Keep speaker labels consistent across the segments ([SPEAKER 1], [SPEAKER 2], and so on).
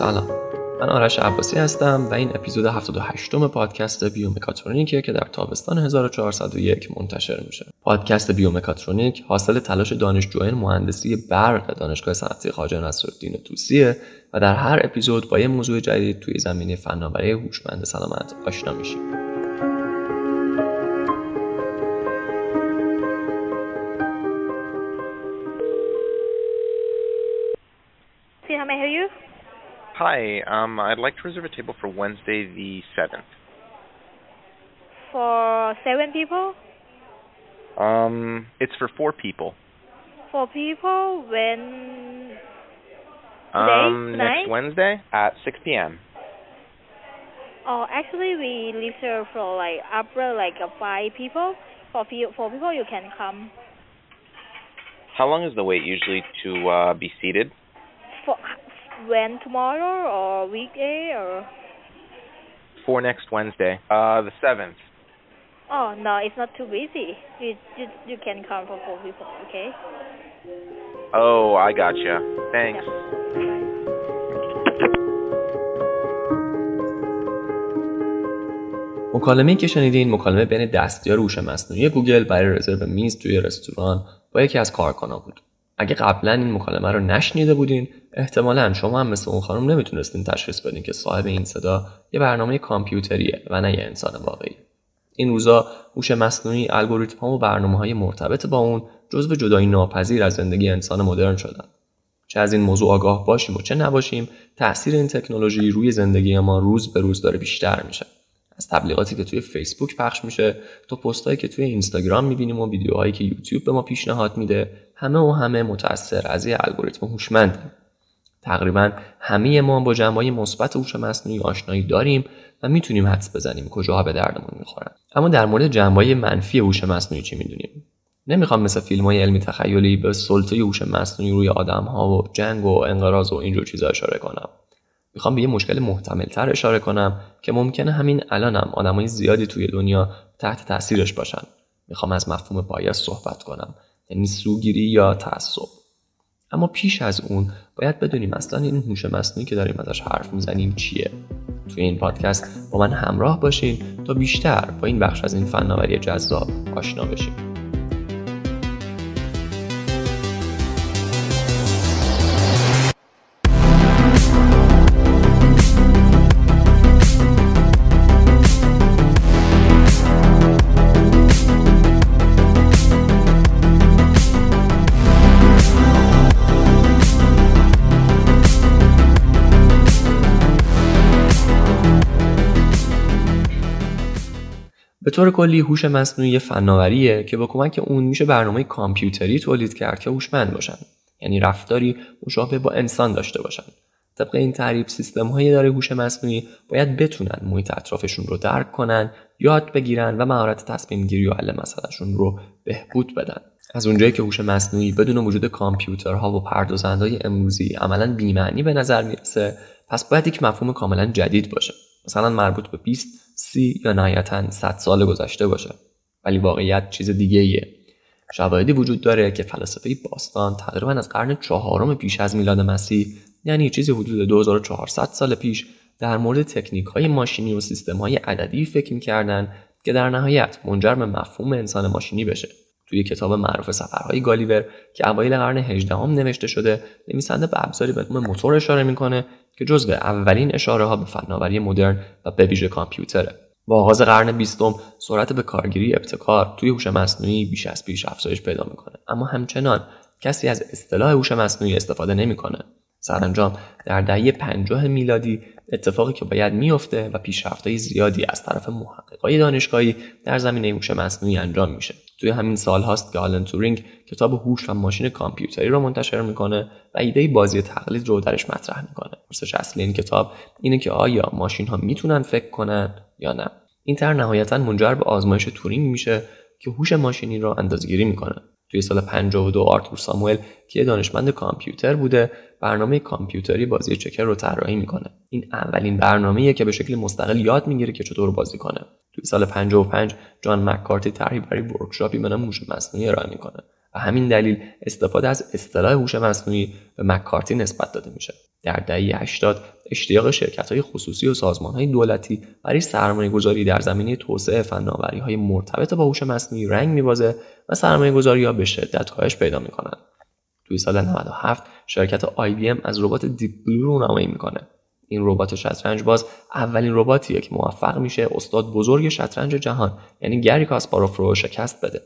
[SPEAKER 1] سلام من آرش عباسی هستم و این اپیزود 78 م پادکست بیومکاترونیکه که در تابستان 1401 منتشر میشه. پادکست بیومکاترونیک حاصل تلاش دانشجویان مهندسی برق دانشگاه صنعتی خواجه نصرالدین توسیه و در هر اپیزود با یه موضوع جدید توی زمینه فناوری هوشمند سلامت آشنا میشیم.
[SPEAKER 2] Hi, um, I'd like to reserve a table for Wednesday the 7th.
[SPEAKER 3] For seven people?
[SPEAKER 2] Um, it's for four people.
[SPEAKER 3] Four people when?
[SPEAKER 2] Today? Um, next Wednesday at 6 p.m.
[SPEAKER 3] Oh, actually, we here for like upper like uh, five people. For few, four people, you can come.
[SPEAKER 2] How long is the wait usually to uh, be seated?
[SPEAKER 3] For when tomorrow or weekday or?
[SPEAKER 2] For next Wednesday, uh, the seventh.
[SPEAKER 3] Oh no, it's not too busy. You you you can come for four people, okay?
[SPEAKER 2] Oh, I gotcha. Thanks.
[SPEAKER 3] Yeah.
[SPEAKER 1] مکالمه که شنیدین مکالمه بین دستیار هوش مصنوعی گوگل برای رزرو میز توی رستوران با یکی از کارکنان بود. اگه قبلا این مکالمه رو نشنیده بودین احتمالا شما هم مثل اون خانم نمی‌تونستین تشخیص بدین که صاحب این صدا یه برنامه کامپیوتریه و نه یه انسان واقعی. این روزا هوش مصنوعی الگوریتم ها و برنامه های مرتبط با اون جزو جدایی ناپذیر از زندگی انسان مدرن شدن. چه از این موضوع آگاه باشیم و چه نباشیم تاثیر این تکنولوژی روی زندگی ما روز به روز داره بیشتر میشه. از تبلیغاتی که توی فیسبوک پخش میشه تا پستهایی که توی اینستاگرام می‌بینیم و ویدیوهایی که یوتیوب به ما پیشنهاد میده همه و همه متاثر از یه الگوریتم هوشمند تقریبا همه ما با جنبه مثبت هوش مصنوعی آشنایی داریم و می‌تونیم حدس بزنیم کجاها به دردمون می‌خورن. اما در مورد جنبه منفی هوش مصنوعی چی می‌دونیم؟ نمی‌خوام مثل فیلم های علمی تخیلی به سلطه هوش مصنوعی روی آدم ها و جنگ و انقراض و اینجور چیزا اشاره کنم. می‌خوام به یه مشکل محتمل تر اشاره کنم که ممکنه همین الانم آدمای زیادی توی دنیا تحت تاثیرش باشن. می‌خوام از مفهوم بایاس صحبت کنم. یعنی سوگیری یا تعصب. اما پیش از اون باید بدونیم اصلا این هوش مصنوعی که داریم ازش حرف می‌زنیم چیه. توی این پادکست با من همراه باشین تا بیشتر با این بخش از این فناوری جذاب آشنا بشیم. به طور کلی هوش مصنوعی فناوریه که با کمک اون میشه برنامه کامپیوتری تولید کرد که هوشمند باشن. یعنی رفتاری مشابه با انسان داشته باشن. طبق این تعریف سیستم های داره هوش مصنوعی باید بتونن محیط اطرافشون رو درک کنن یاد بگیرن و مهارت تصمیم گیری و حل مسئلهشون رو بهبود بدن. از اونجایی که هوش مصنوعی بدون وجود کامپیوترها و پردازندهای امروزی عملا بیمعنی به نظر می‌رسه پس باید یک مفهوم کاملا جدید باشه. مثلا مربوط به 20 سی یا نهایتا 100 سال گذشته باشه. ولی واقعیت چیز دیگه ایه شواهدی وجود داره که فلسفه باستان تقریبا از قرن چهارم پیش از میلاد مسیح یعنی چیزی حدود 2400 سال پیش در مورد تکنیک های ماشینی و سیستم های عددی فکر می‌کردن که در نهایت منجر به مفهوم انسان ماشینی بشه. توی کتاب معروف سفرهای گالیور که اوایل قرن 18 هم نوشته شده نویسنده به ابزاری به نام موتور اشاره می‌کنه که جزو اولین اشاره ها به فناوری مدرن و به ویژه کامپیوتره. با آغاز قرن بیستم سرعت به کارگیری ابتکار توی هوش مصنوعی بیش از پیش افزایش پیدا می‌کنه. اما همچنان کسی از اصطلاح هوش مصنوعی استفاده نمی‌کنه. سرانجام در دهه پنجاه میلادی اتفاقی که باید میفته و پیشرفتهای زیادی از طرف محققای دانشگاهی در زمینه هوش مصنوعی انجام میشه. توی همین سال هاست که آلن تورینگ کتاب هوش و ماشین کامپیوتری رو منتشر می‌کنه و ایده بازی تقلید رو درش مطرح می‌کنه. پرسش اصلی این کتاب اینه که آیا ماشین ها می‌تونن فکر کنن یا نه. این طرح نهایتا منجر به آزمایش تورینگ میشه که هوش ماشینی رو اندازهگیری می‌کنه. توی سال 52 آرتور ساموئل که دانشمند کامپیوتر بوده برنامه کامپیوتری بازی checker رو طراحی می‌کنه. این اولین برنامه‌ایه که به شکل مستقل یاد می‌گیره که چطور بازی کنه. توی سال 55 جان مککارتی طرحی برای workshop ی به نام هوش مصنوعی ارائه می‌کنه. و همین دلیل استفاده از اصطلاح هوش مصنوعی به مککارتی نسبت داده میشه در دهه 80 اشتیاق شرکت های خصوصی و سازمان های دولتی برای سرمایه گذاری در زمینه توسعه فناوری های مرتبط با هوش مصنوعی رنگ میبازه و سرمایه گذاری ها به شدت کاهش پیدا می‌کنن. توی سال 97 شرکت IBM از ربات دیپ بلو رونمایی می‌کنه. این ربات شطرنج باز اولین رباتیه که موفق میشه استاد بزرگ شطرنج جهان یعنی گری کاسپاروف رو شکست بده.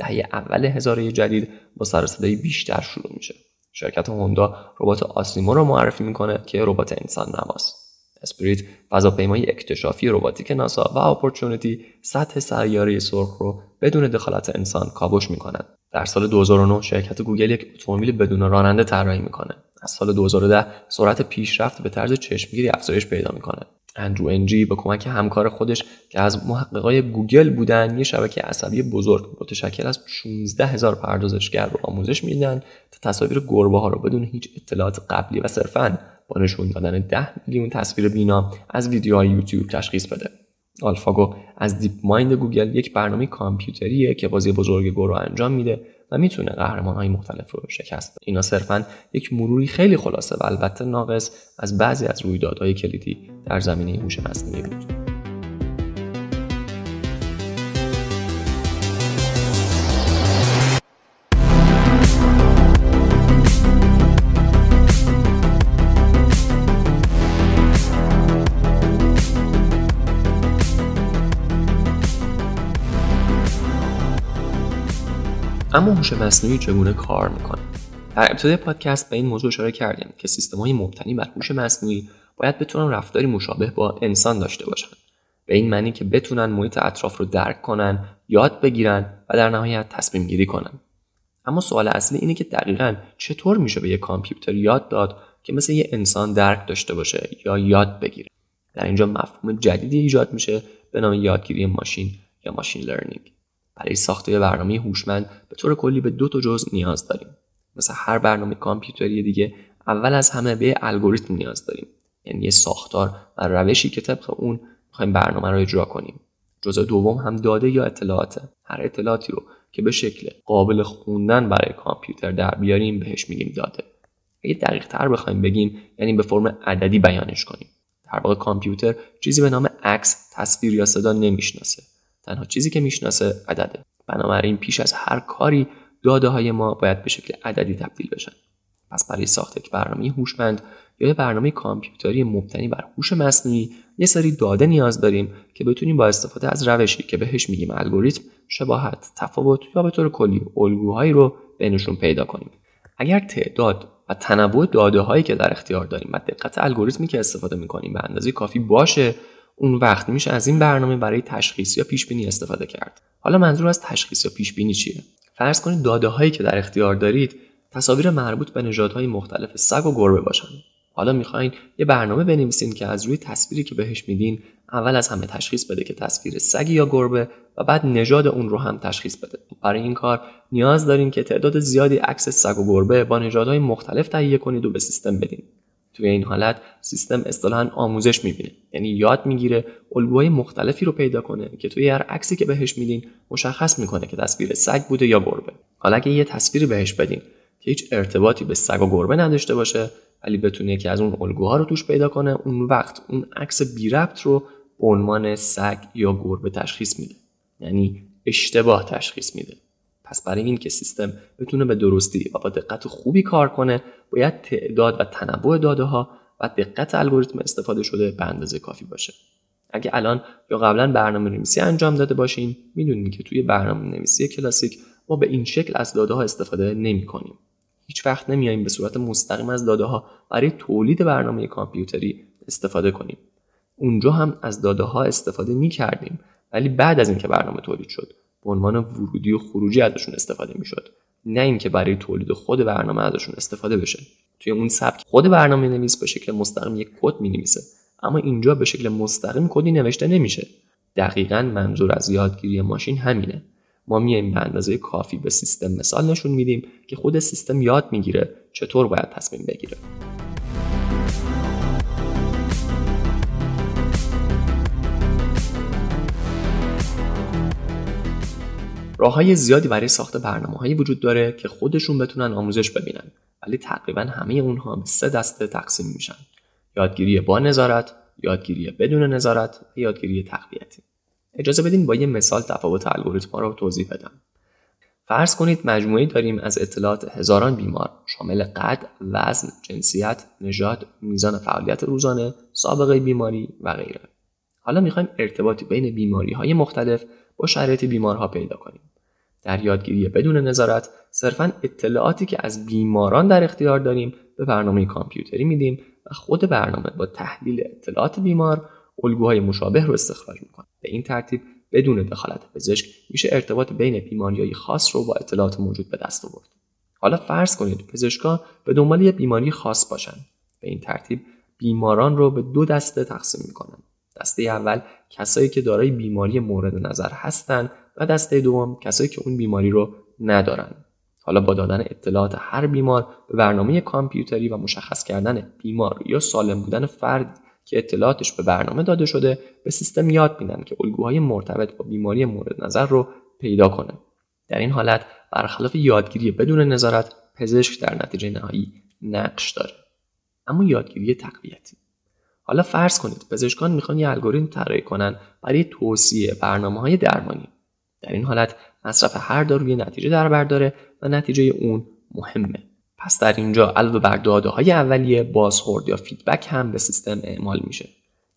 [SPEAKER 1] دهه اول هزاره جدید با سر بیشتر شروع میشه. شرکت هوندا ربات آسیمو رو معرفی می‌کنه که ربات انسان نماست. اسپریت فضاپیمای اکتشافی رباتیک ناسا و اپورتونیتی سطح سیاره سرخ رو بدون دخالت انسان کاوش می‌کنند. در سال 2009 شرکت گوگل یک اتومبیل بدون راننده طراحی می‌کنه. از سال 2010 سرعت پیشرفت به طرز چشمگیری افزایش پیدا می‌کنه. اندرو انجی به کمک همکار خودش که از محققای گوگل بودن یه شبکه عصبی بزرگ متشکل از 16 هزار پردازشگر رو آموزش میدن تا تصاویر گربه ها رو بدون هیچ اطلاعات قبلی و صرفا با نشون دادن 10 میلیون تصویر بینا از ویدیوهای یوتیوب تشخیص بده. آلفاگو از دیپ مایند گوگل یک برنامه کامپیوتریه که بازی بزرگ گو انجام میده. و می‌تونه قهرمان های مختلف رو شکست. بده اینا صرفا یک مروری خیلی خلاصه و البته ناقص از بعضی از رویدادهای کلیدی در زمینه هوش مصنوعی بود. اما هوش مصنوعی چگونه کار می‌کنه؟ در ابتدای پادکست به این موضوع اشاره کردیم که های مبتنی بر هوش مصنوعی باید بتونن رفتاری مشابه با انسان داشته باشن. به این معنی که بتونن محیط اطراف رو درک کنن یاد بگیرن و در نهایت تصمیم گیری کنن. اما سوال اصلی اینه که دقیقا چطور میشه به یک کامپیوتر یاد داد که مثل یه انسان درک داشته باشه یا یاد بگیره؟ در اینجا مفهوم جدیدی ایجاد میشه به نام یادگیری ماشین یا ماشین لرنینگ. برای ساخت یه برنامه هوشمند به طور کلی به دو تا جزء نیاز داریم. مثل هر برنامه کامپیوتری دیگه اول از همه به الگوریتم نیاز داریم. یعنی یه ساختار و روشی که طبق اون می‌خوایم برنامه رو اجرا کنیم. جزء دوم هم داده یا اطلاعاته. هر اطلاعاتی رو که به شکل قابل خوندن برای کامپیوتر در بیاریم بهش میگیم داده. اگه دقیق تر بخوایم بگیم یعنی به فرم عددی بیانش کنیم. در واقع کامپیوتر چیزی به نام عکس تصویر یا صدا نمی‌شناسه. تنها چیزی که می‌شناسه عدده. بنابراین پیش از هر کاری داده های ما باید به شکل عددی تبدیل بشن. پس برای ساخت یک برنامه هوشمند یا یه برنامه کامپیوتری مبتنی بر هوش مصنوعی یه سری داده نیاز داریم که بتونیم با استفاده از روشی که بهش میگیم الگوریتم شباهت تفاوت یا به طور کلی الگوهایی رو بینشون پیدا کنیم. اگر تعداد و تنوع داده هایی که در اختیار داریم و دقت الگوریتمی که استفاده می‌کنیم به اندازه کافی باشه اون وقت میشه از این برنامه برای تشخیص یا پیش بینی استفاده کرد. حالا منظور از تشخیص یا پیش بینی چیه؟ فرض کنید داده هایی که در اختیار دارید تصاویر مربوط به نژادهای مختلف سگ و گربه باشن. حالا می‌خواین یه برنامه بنویسین که از روی تصویری که بهش میدین اول از همه تشخیص بده که تصویر سگی یا گربه و بعد نژاد اون رو هم تشخیص بده. برای این کار نیاز دارین که تعداد زیادی عکس سگ و گربه با نژادهای مختلف تهیه کنید و به سیستم بدین. توی این حالت سیستم اصطلاحا آموزش می‌بینه. یعنی یاد می‌گیره الگوهای مختلفی رو پیدا کنه که توی هر عکسی که بهش میدین مشخص می‌کنه که تصویر سگ بوده یا گربه. حالا اگه یه تصویری بهش بدین که هیچ ارتباطی به سگ و گربه نداشته باشه ولی بتونه که از اون الگوها رو توش پیدا کنه اون وقت اون عکس بی ربط رو به عنوان سگ یا گربه تشخیص میده. یعنی اشتباه تشخیص میده. پس برای این که سیستم بتونه به درستی و با دقت خوبی کار کنه باید تعداد و تنوع داده ها و دقت الگوریتم استفاده شده به اندازه کافی باشه اگه الان یا قبلا برنامه نویسی انجام داده باشین می‌دونین که توی برنامه نویسی کلاسیک ما به این شکل از داده ها استفاده نمی کنیم. هیچ وقت نمیاییم به صورت مستقیم از داده ها برای تولید برنامه کامپیوتری استفاده کنیم. اونجا هم از داده ها استفاده می کردیم ولی بعد از اینکه برنامه تولید شد به عنوان ورودی و خروجی ازشون استفاده می‌شد. نه اینکه برای تولید خود برنامه ازشون استفاده بشه. توی اون سبک خود برنامه نویس به شکل مستقیم یک کد می نویسه اما اینجا به شکل مستقیم کدی نوشته نمیشه. دقیقا منظور از یادگیری ماشین همینه. ما میایم به اندازه کافی به سیستم مثال نشون میدیم که خود سیستم یاد می‌گیره چطور باید تصمیم بگیره. راه های زیادی برای ساخت برنامه هایی وجود داره که خودشون بتونن آموزش ببینن ولی تقریبا همه اونها به سه دسته تقسیم میشن یادگیری با نظارت یادگیری بدون نظارت و یادگیری تقویتی اجازه بدین با یه مثال تفاوت الگوریتم رو توضیح بدم فرض کنید مجموعی داریم از اطلاعات هزاران بیمار شامل قد، وزن، جنسیت، نژاد، میزان فعالیت روزانه، سابقه بیماری و غیره. حالا می‌خوایم ارتباطی بین بیماری های مختلف با شرایط بیمارها پیدا کنیم. در یادگیری بدون نظارت صرفا اطلاعاتی که از بیماران در اختیار داریم به برنامه کامپیوتری میدیم و خود برنامه با تحلیل اطلاعات بیمار الگوهای مشابه رو استخراج می‌کنه. به این ترتیب بدون دخالت پزشک میشه ارتباط بین بیماریهای خاص رو با اطلاعات موجود به دست آورد. حالا فرض کنید پزشکان به دنبال یه بیماری خاص باشن. به این ترتیب بیماران رو به دو دسته تقسیم می‌کنن. دسته اول کسایی که دارای بیماری مورد نظر هستند و دسته دوم کسایی که اون بیماری رو ندارن. حالا با دادن اطلاعات هر بیمار به برنامه کامپیوتری و مشخص کردن بیمار یا سالم بودن فرد که اطلاعاتش به برنامه داده شده به سیستم یاد میدن که الگوهای مرتبط با بیماری مورد نظر رو پیدا کنه. در این حالت برخلاف یادگیری بدون نظارت پزشک در نتیجه نهایی نقش داره. اما یادگیری تقویتی. حالا فرض کنید پزشکان می‌خوان یه الگوریتم طراحی کنن برای توصیه برنامه های درمانی. در این حالت مصرف هر داروی نتیجه در بر داره و نتیجه اون مهمه. پس در اینجا علاوه بر داده های اولیه بازخورد یا فیدبک هم به سیستم اعمال میشه.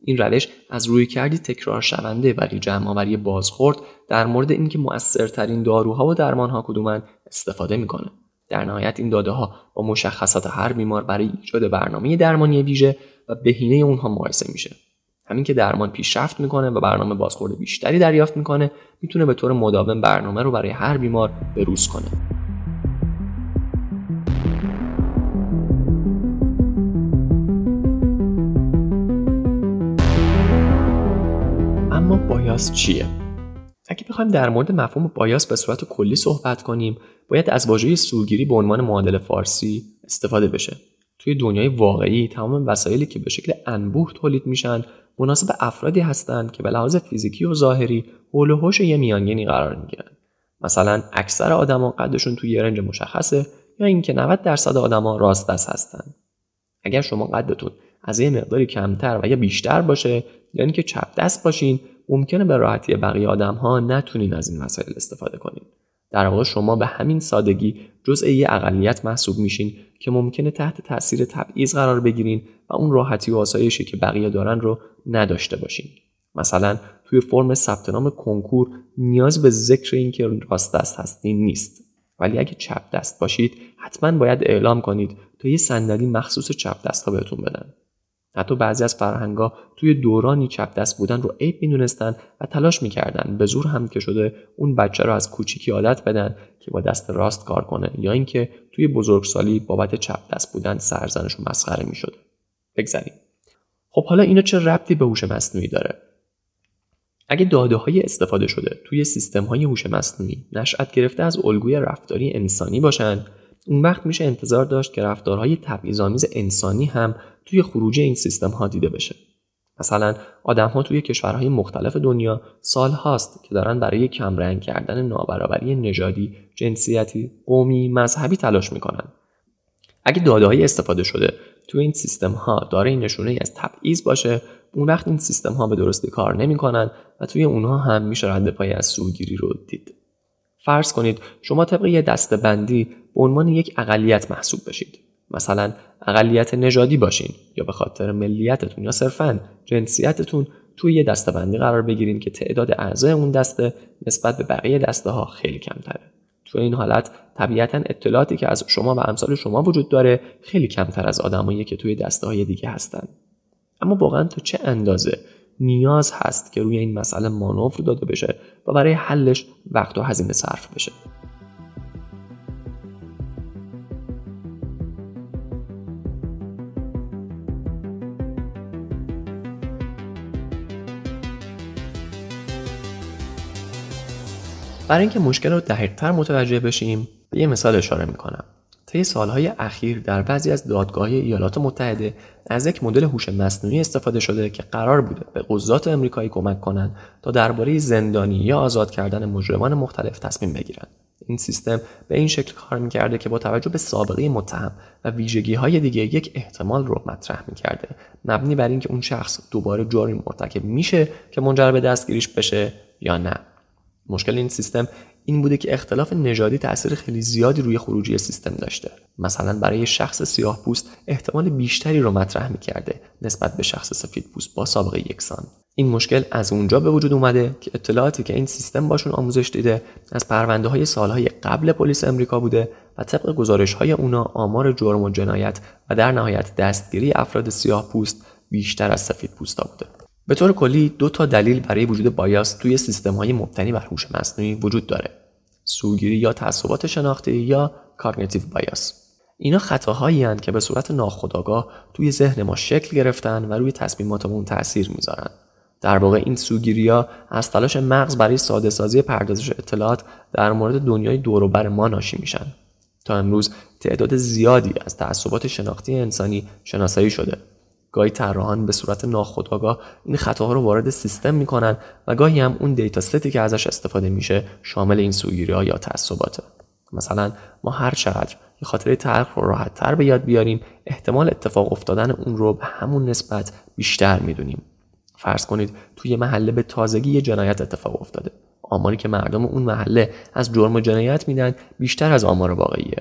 [SPEAKER 1] این روش از روی کردی تکرار شونده برای جمع آوری بازخورد در مورد اینکه مؤثرترین داروها و درمانها کدومن استفاده می‌کنه. در نهایت این داده ها با مشخصات هر بیمار برای ایجاد برنامه درمانی ویژه و بهینه اونها مقایسه میشه. همین که درمان پیشرفت می‌کنه و برنامه بازخورد بیشتری دریافت می‌کنه می‌تونه به طور مداوم برنامه رو برای هر بیمار بروز کنه. اما بایاس چیه؟ اگه بخوایم در مورد مفهوم بایاس به صورت کلی صحبت کنیم باید از واژه سوگیری به عنوان معادل فارسی استفاده بشه. توی دنیای واقعی تمام وسایلی که به شکل انبوه تولید میشن مناسب افرادی هستند که به لحاظ فیزیکی و ظاهری حول و حوش یه میانگینی قرار می‌گیرن. مثلا اکثر آدما قدشون توی یه رنج مشخصه یا اینکه 90 درصد آدما راست دست هستن. اگر شما قدتون از یه مقداری کمتر و یا بیشتر باشه یعنی که چپ دست باشین ممکنه به راحتی بقیه آدم ها نتونین از این وسایل استفاده کنین. در واقع شما به همین سادگی جزء یه اقلیت محسوب میشین که ممکنه تحت تاثیر تبعیض قرار بگیرین و اون راحتی و آسایشی که بقیه دارن رو نداشته باشین. مثلا توی فرم ثبت نام کنکور نیاز به ذکر اینکه راست دست هستین نیست. ولی اگه چپ دست باشید حتما باید اعلام کنید تا یه صندلی مخصوص چپ دست ها بهتون بدن. حتی بعضی از فرهنگا توی دورانی چپ دست بودن رو عیب می‌دونستن و تلاش می‌کردن به زور هم که شده اون بچه رو از کوچیکی عادت بدن که با دست راست کار کنه یا اینکه توی بزرگسالی بابت چپ دست بودن سرزنش و مسخره می‌شده. بگذریم خب حالا اینا چه ربطی به هوش مصنوعی داره اگه داده های استفاده شده توی سیستم های هوش مصنوعی نشأت گرفته از الگوی رفتاری انسانی باشن اون وقت میشه انتظار داشت که رفتارهای تبعیض‌آمیز انسانی هم توی خروجی این سیستم ها دیده بشه مثلا آدم ها توی کشورهای مختلف دنیا سال هاست که دارن برای کمرنگ کردن نابرابری نژادی، جنسیتی، قومی، مذهبی تلاش می‌کنن. اگه داده استفاده شده توی این سیستم ها داره نشونه از تبعیض باشه اون وقت این سیستم ها به درستی کار نمی‌کنن و توی اونها هم میشه رد پای از سوگیری رو دید. فرض کنید شما طبق یه دستبندی به عنوان یک اقلیت محسوب بشید. مثلا اقلیت نژادی باشین یا به خاطر ملیتتون یا صرفا جنسیتتون توی یه دستبندی قرار بگیرین که تعداد اعضای اون دسته نسبت به بقیه دسته ها خیلی کمتره توی این حالت طبیعتا اطلاعاتی که از شما و امثال شما وجود داره خیلی کمتر از آدمایی که توی دسته های دیگه هستن. اما واقعا تو چه اندازه نیاز هست که روی این مسئله مانور داده بشه و برای حلش وقت و هزینه صرف بشه؟ برای اینکه مشکل رو دقیقتر متوجه بشیم به یه مثال اشاره می‌کنم. طی سالهای اخیر در بعضی از دادگاه ایالات متحده از یک مدل هوش مصنوعی استفاده شده که قرار بوده به قضات امریکایی کمک کنند تا درباره زندانی یا آزاد کردن مجرمان مختلف تصمیم بگیرند. این سیستم به این شکل کار می‌کرده که با توجه به سابقه متهم و ویژگی های دیگه یک احتمال رو مطرح می‌کرده. مبنی بر اینکه اون شخص دوباره جرمی مرتکب میشه که منجر به دستگیریش بشه یا نه. مشکل این سیستم این بوده که اختلاف نژادی تاثیر خیلی زیادی روی خروجی سیستم داشته. مثلا برای شخص سیاه پوست احتمال بیشتری رو مطرح می‌کرده نسبت به شخص سفید پوست با سابقه یکسان. این مشکل از اونجا به وجود اومده که اطلاعاتی که این سیستم باشون آموزش دیده از پرونده های سالهای قبل پلیس امریکا بوده و طبق گزارش های اونا آمار جرم و جنایت و در نهایت دستگیری افراد سیاه پوست بیشتر از سفید پوستا بوده. به طور کلی دو تا دلیل برای وجود بایاس توی سیستم های مبتنی بر هوش مصنوعی وجود داره. سوگیری یا تعصبات شناختی یا کارنیتیو بایاس. اینا خطاهایی که به صورت ناخودآگاه توی ذهن ما شکل گرفتن و روی تصمیماتمون تاثیر می‌ذارن. در واقع این سوگیریا از تلاش مغز برای ساده سازی پردازش اطلاعات در مورد دنیای دوروبر ما ناشی میشن. تا امروز تعداد زیادی از تعصبات شناختی انسانی شناسایی شده. گاهی طراحان به صورت ناخودآگاه این خطاها رو وارد سیستم می‌کنن و گاهی هم اون دیتا ستی که ازش استفاده میشه شامل این سوگیری ها یا تعصباته. مثلا ما هر چقدر یه خاطره تلخ رو راحت تر به یاد بیاریم احتمال اتفاق افتادن اون رو به همون نسبت بیشتر می‌دونیم. فرض کنید توی محله به تازگی یه جنایت اتفاق افتاده. آماری که مردم اون محله از جرم و جنایت میدن بیشتر از آمار واقعیه.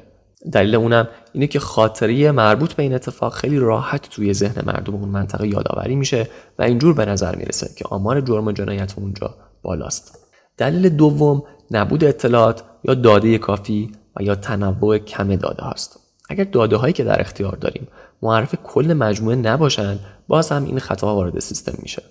[SPEAKER 1] دلیل اونم اینه که خاطری مربوط به این اتفاق خیلی راحت توی ذهن مردم اون منطقه یادآوری میشه و اینجور به نظر می‌رسه که آمار جرم و جنایت اونجا بالاست. دلیل دوم نبود اطلاعات یا داده کافی و یا تنوع کم داده هاست. اگر داده هایی که در اختیار داریم معرف کل مجموعه نباشند باز هم این خطا وارد سیستم میشه.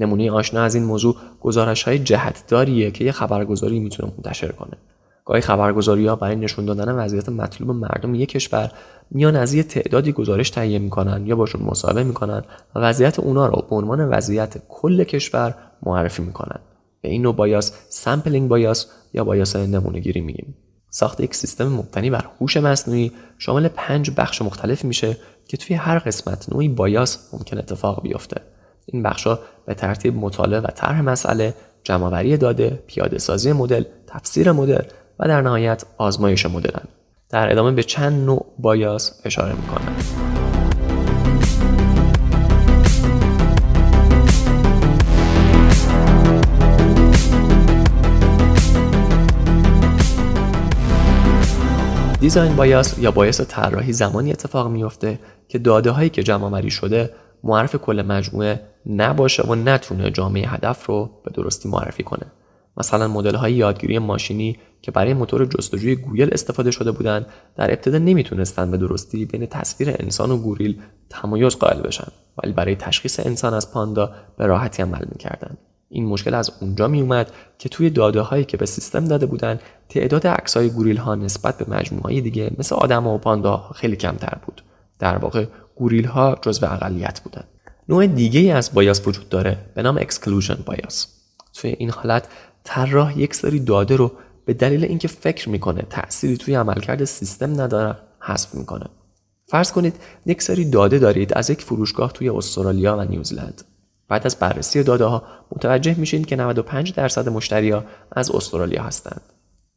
[SPEAKER 1] نمونه آشنا از این موضوع گزارش های جهتداریه که یه خبرگزاری می‌تونه منتشر کنه. گاهی خبرگزاری ها برای نشون دادن وضعیت مطلوب مردم یک کشور میان از یه تعدادی گزارش تهیه می‌کنن یا باشون مصاحبه می‌کنن و وضعیت اونا رو به عنوان وضعیت کل کشور معرفی می‌کنن. به این نوع bias sampling bias یا bias نمونه گیری میگیم. ساخت یک سیستم مبتنی بر هوش مصنوعی شامل پنج بخش مختلف میشه که توی هر قسمت نوعی bias ممکن اتفاق بیفته. این بخشها به ترتیب مطالعه و طرح مسئله جمعآوری داده پیاده سازی مدل تفسیر مدل و در نهایت آزمایش مدلن در ادامه به چند نوع bias اشاره می‌کنم. design bias یا bias طراحی زمانی اتفاق میفته که داده هایی که جمع آوری شده معرف کل مجموعه نباشه و نتونه جامعه هدف رو به درستی معرفی کنه. مثلا مدل های یادگیری ماشینی که برای موتور جستجوی گوگل استفاده شده بودند در ابتدا نمی‌تونستند به درستی بین تصویر انسان و گوریل تمایز قائل بشن ولی برای تشخیص انسان از پاندا به راحتی عمل می‌کردند این مشکل از اونجا می اومد که توی داده هایی که به سیستم داده بودند تعداد عکس های گوریل ها نسبت به مجموعه دیگه مثل آدم و پاندا خیلی کمتر بود. در واقع گوریل ها جزو اقلیت بودند نوع دیگه از bias وجود داره به نام exclusion bias توی این حالت طراح یک سری داده رو به دلیل اینکه فکر می‌کنه تأثیری توی عملکرد سیستم نداره حذف می‌کنه. فرض کنید یک سری داده دارید از یک فروشگاه توی استرالیا و نیوزلند بعد از بررسی داده ها متوجه میشین که 95 درصد مشتریا از استرالیا هستند.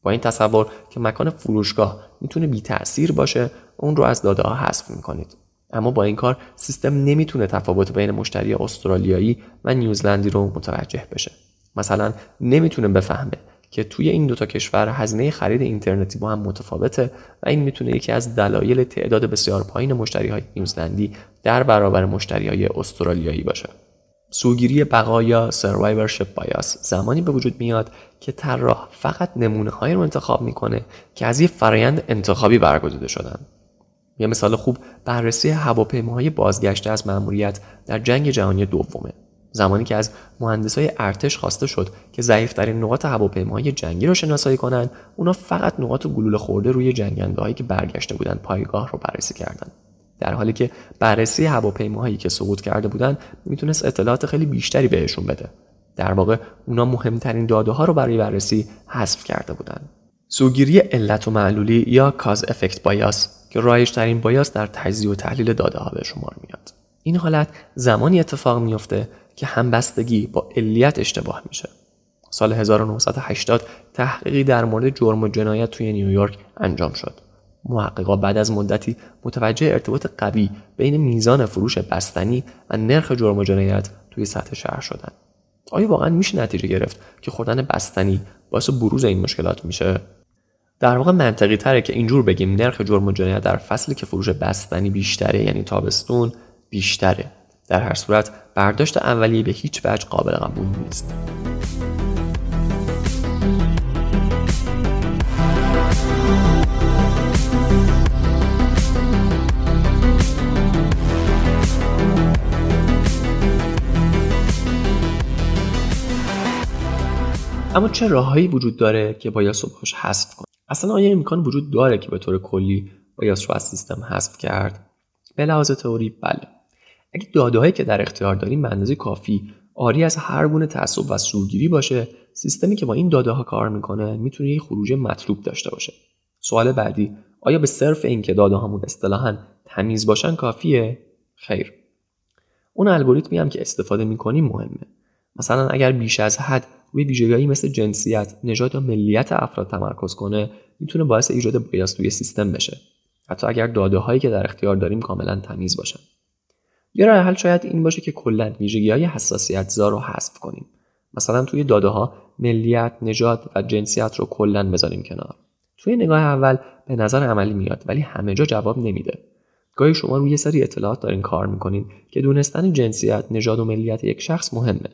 [SPEAKER 1] با این تصور که مکان فروشگاه می‌تونه بی تأثیر باشه اون رو از داده ها حذف می‌کنید. اما با این کار سیستم نمی‌تونه تفاوت بین مشتری استرالیایی و نیوزلندی رو متوجه بشه. مثلا نمی‌تونه بفهمه که توی این دوتا کشور هزینه خرید اینترنتی با هم متفاوته و این می‌تونه یکی از دلایل تعداد بسیار پایین مشتری های نیوزلندی در برابر مشتری های استرالیایی باشه. سوگیری بقایا سروایورشپ بایاس زمانی به وجود میاد که طراح فقط نمونه های رو انتخاب می‌کنه که از یه فرایند انتخابی برگزیده شدن. یه مثال خوب بررسی هواپیماهای بازگشته از مأموریت در جنگ جهانی دومه. زمانی که از مهندسای ارتش خواسته شد که ضعیفترین نقاط هواپیماهای جنگی رو شناسایی کنند اونا فقط نقاط گلوله خورده روی جنگنده هایی که برگشته بودند پایگاه رو بررسی کردند. در حالی که بررسی هواپیماهایی که سقوط کرده بودند می‌تونست اطلاعات خیلی بیشتری بهشون بده. در واقع اونا مهمترین داده ها رو برای بررسی حذف کرده بودند. سوگیری علت و معلولی یا کاز افکت بایاس که رایج ترین بایاس در تجزیه و تحلیل داده ها به شمار میاد. این حالت زمانی اتفاق میفته که همبستگی با علیت اشتباه میشه سال 1980 تحقیقی در مورد جرم و جنایت توی نیویورک انجام شد. محققا بعد از مدتی متوجه ارتباط قوی بین میزان فروش بستنی و نرخ جرم و جنایت توی سطح شهر شدن. آیا واقعا میشه نتیجه گرفت که خوردن بستنی باعث بروز این مشکلات میشه؟ در واقع منطقی تره که اینجور بگیم نرخ جرم و جنایت در فصلی که فروش بستنی بیشتره یعنی تابستون بیشتره در هر صورت برداشت اولیه به هیچ وجه قابل قبول نیست. اما چه راههایی وجود داره که باید صبحش حذف کنیم اصلا آیا امکان وجود داره که به طور کلی باید رو از سیستم حذف کرد؟ به لحاظ تئوری بله. اگه داده که در اختیار داریم به اندازه کافی آری از هر گونه تعصب و سوگیری باشه سیستمی که با این داده ها کار می‌کنه می‌تونه یه خروج مطلوب داشته باشه. سوال بعدی آیا به صرف اینکه داده هامون اصطلاحا تمیز باشن کافیه؟ خیر. اون الگوریتمی هم که استفاده می‌کنیم مهمه. مثلا اگر بیش از حد روی ویژگیهایی مثل جنسیت نژاد یا ملیت افراد تمرکز کنه می‌تونه باعث ایجاد بایاس توی سیستم بشه. حتی اگر داده هایی که در اختیار داریم کاملا تمیز باشن. یه راه حل شاید این باشه که کلا ویژگی های حساسیت زار رو حذف کنیم. مثلا توی داده ها ملیت نژاد و جنسیت رو کلا بذاریم کنار. توی نگاه اول به نظر عملی میاد ولی همه جا جواب نمیده. گاهی شما روی یه سری اطلاعات دارین کار می‌کنین که دونستن جنسیت نژاد و ملیت یک شخص مهمه.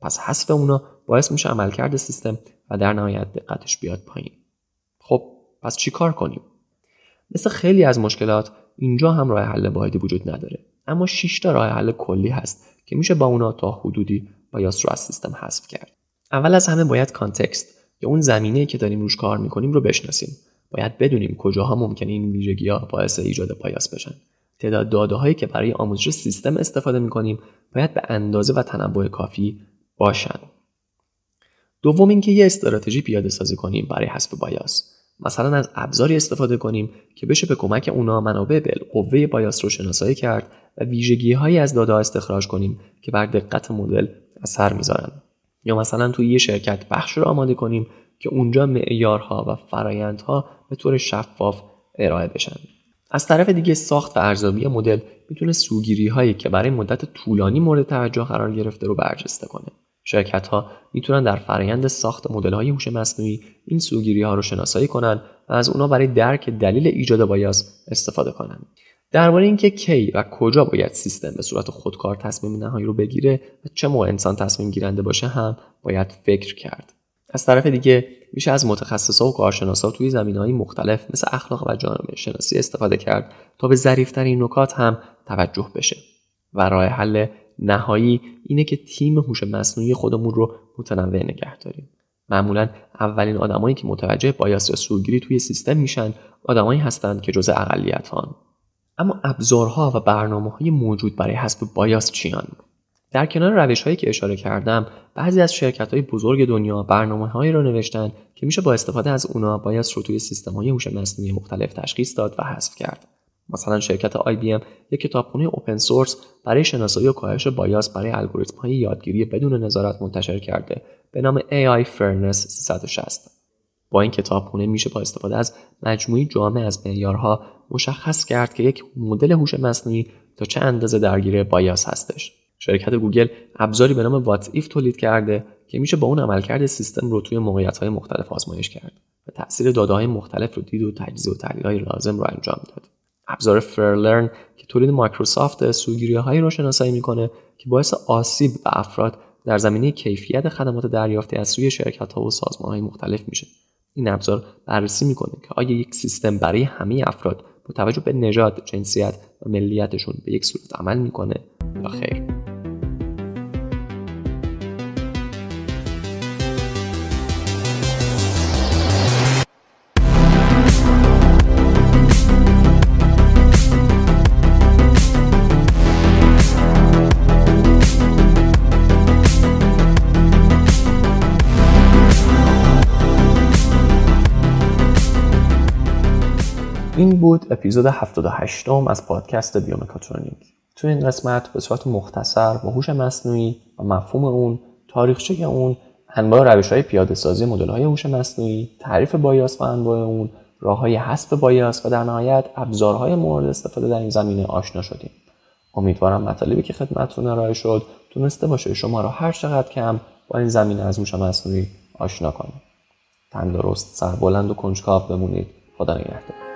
[SPEAKER 1] پس حذف اونا باعث میشه عملکرد سیستم و در نهایت دقتش بیاد پایین. خب پس چی کار کنیم؟ مثل خیلی از مشکلات اینجا هم راه حل واحدی وجود نداره. اما 6 تا راه حل کلی هست که میشه با اونا تا حدودی بایاس رو از سیستم حذف کرد. اول از همه باید کانتکست یا اون زمینه که داریم روش کار می‌کنیم رو بشناسیم. باید بدونیم کجاها ممکنه این ویژگی ها باعث ایجاد بایاس بشن. تعداد داده هایی که برای آموزش سیستم استفاده می‌کنیم باید به اندازه و تنوع کافی باشن. دوم اینکه یه استراتژی پیاده سازی کنیم برای حذف بایاس. مثلا از ابزاری استفاده کنیم که بشه به کمک اونا منابع بالقوه بایاس رو شناسایی کرد و ویژگی هایی از داده استخراج کنیم که بر دقت مدل اثر می‌ذارن. یا مثلا توی یه شرکت بخش رو آماده کنیم که اونجا معیارها و فرایندها به طور شفاف ارائه بشن. از طرف دیگه ساخت و ارزیابی مدل می‌تونه سوگیری هایی که برای مدت طولانی مورد توجه قرار گرفته رو برجسته کنه. شرکت ها می‌تونن در فرایند ساخت مدل های هوش مصنوعی این سوگیری ها رو شناسایی کنن و از اونا برای درک دلیل ایجاد بایاس استفاده کنن. درباره اینکه کی و کجا باید سیستم به صورت خودکار تصمیم نهایی رو بگیره و چه موقع انسان تصمیم گیرنده باشه هم باید فکر کرد. از طرف دیگه میشه از متخصصا و کارشناسا توی های مختلف مثل اخلاق و جامعه شناسی استفاده کرد تا به ظریفترین نکات هم توجه بشه. و راه حل نهایی اینه که تیم هوش مصنوعی خودمون رو متنوع نگه داریم. معمولا اولین آدمایی که متوجه بایاس یا سوگیری توی سیستم میشن آدمایی هستند که جزء اقلیت هان. اما ابزارها و برنامه های موجود برای حذف بایاس چیان؟ در کنار روش هایی که اشاره کردم بعضی از شرکت های بزرگ دنیا برنامه هایی را نوشتن که میشه با استفاده از اونا بایاس رو توی سیستم های هوش مصنوعی مختلف تشخیص داد و حذف کرد. مثلا شرکت IBM یک کتابخونه اوپن سورس برای شناسایی و کاهش بایاس برای الگوریتم های یادگیری بدون نظارت منتشر کرده به نام AI Fairness 360 با این کتابخونه میشه با استفاده از مجموعی جامع از معیارها مشخص کرد که یک مدل هوش مصنوعی تا چه اندازه درگیر bias هستش. شرکت گوگل ابزاری به نام What If تولید کرده که میشه با اون عملکرد سیستم رو توی موقعیت های مختلف آزمایش کرد و تاثیر داده های مختلف رو دید و تجزیه و تحلیل های لازم رو انجام داد. ابزار Fairlearn که تولید مایکروسافت سوگیری هایی رو شناسایی می‌کنه که باعث آسیب به افراد در زمینه کیفیت خدمات دریافتی از سوی شرکت ها و سازمان های مختلف میشه. این ابزار بررسی می‌کنه که آیا یک سیستم برای همه افراد با توجه به نژاد جنسیت و ملیتشون به یک صورت عمل می‌کنه؟ یا خیر. این بود اپیزود 78 م از پادکست بیومکاترونیک. تو این قسمت به صورت مختصر با هوش مصنوعی و مفهوم اون تاریخچه اون انواع روش های پیاده سازی مدل های هوش مصنوعی تعریف بایاس و انواع اون راه های حذف بایاس و در نهایت ابزارهای مورد استفاده در این زمینه آشنا شدیم. امیدوارم مطالبی که خدمتتون ارائه شد تونسته باشه شما را هر چقدر کم با این زمینه از هوش مصنوعی آشنا کنید تندرست سربلند و کنجکاو بمونید. خدا نگهدار.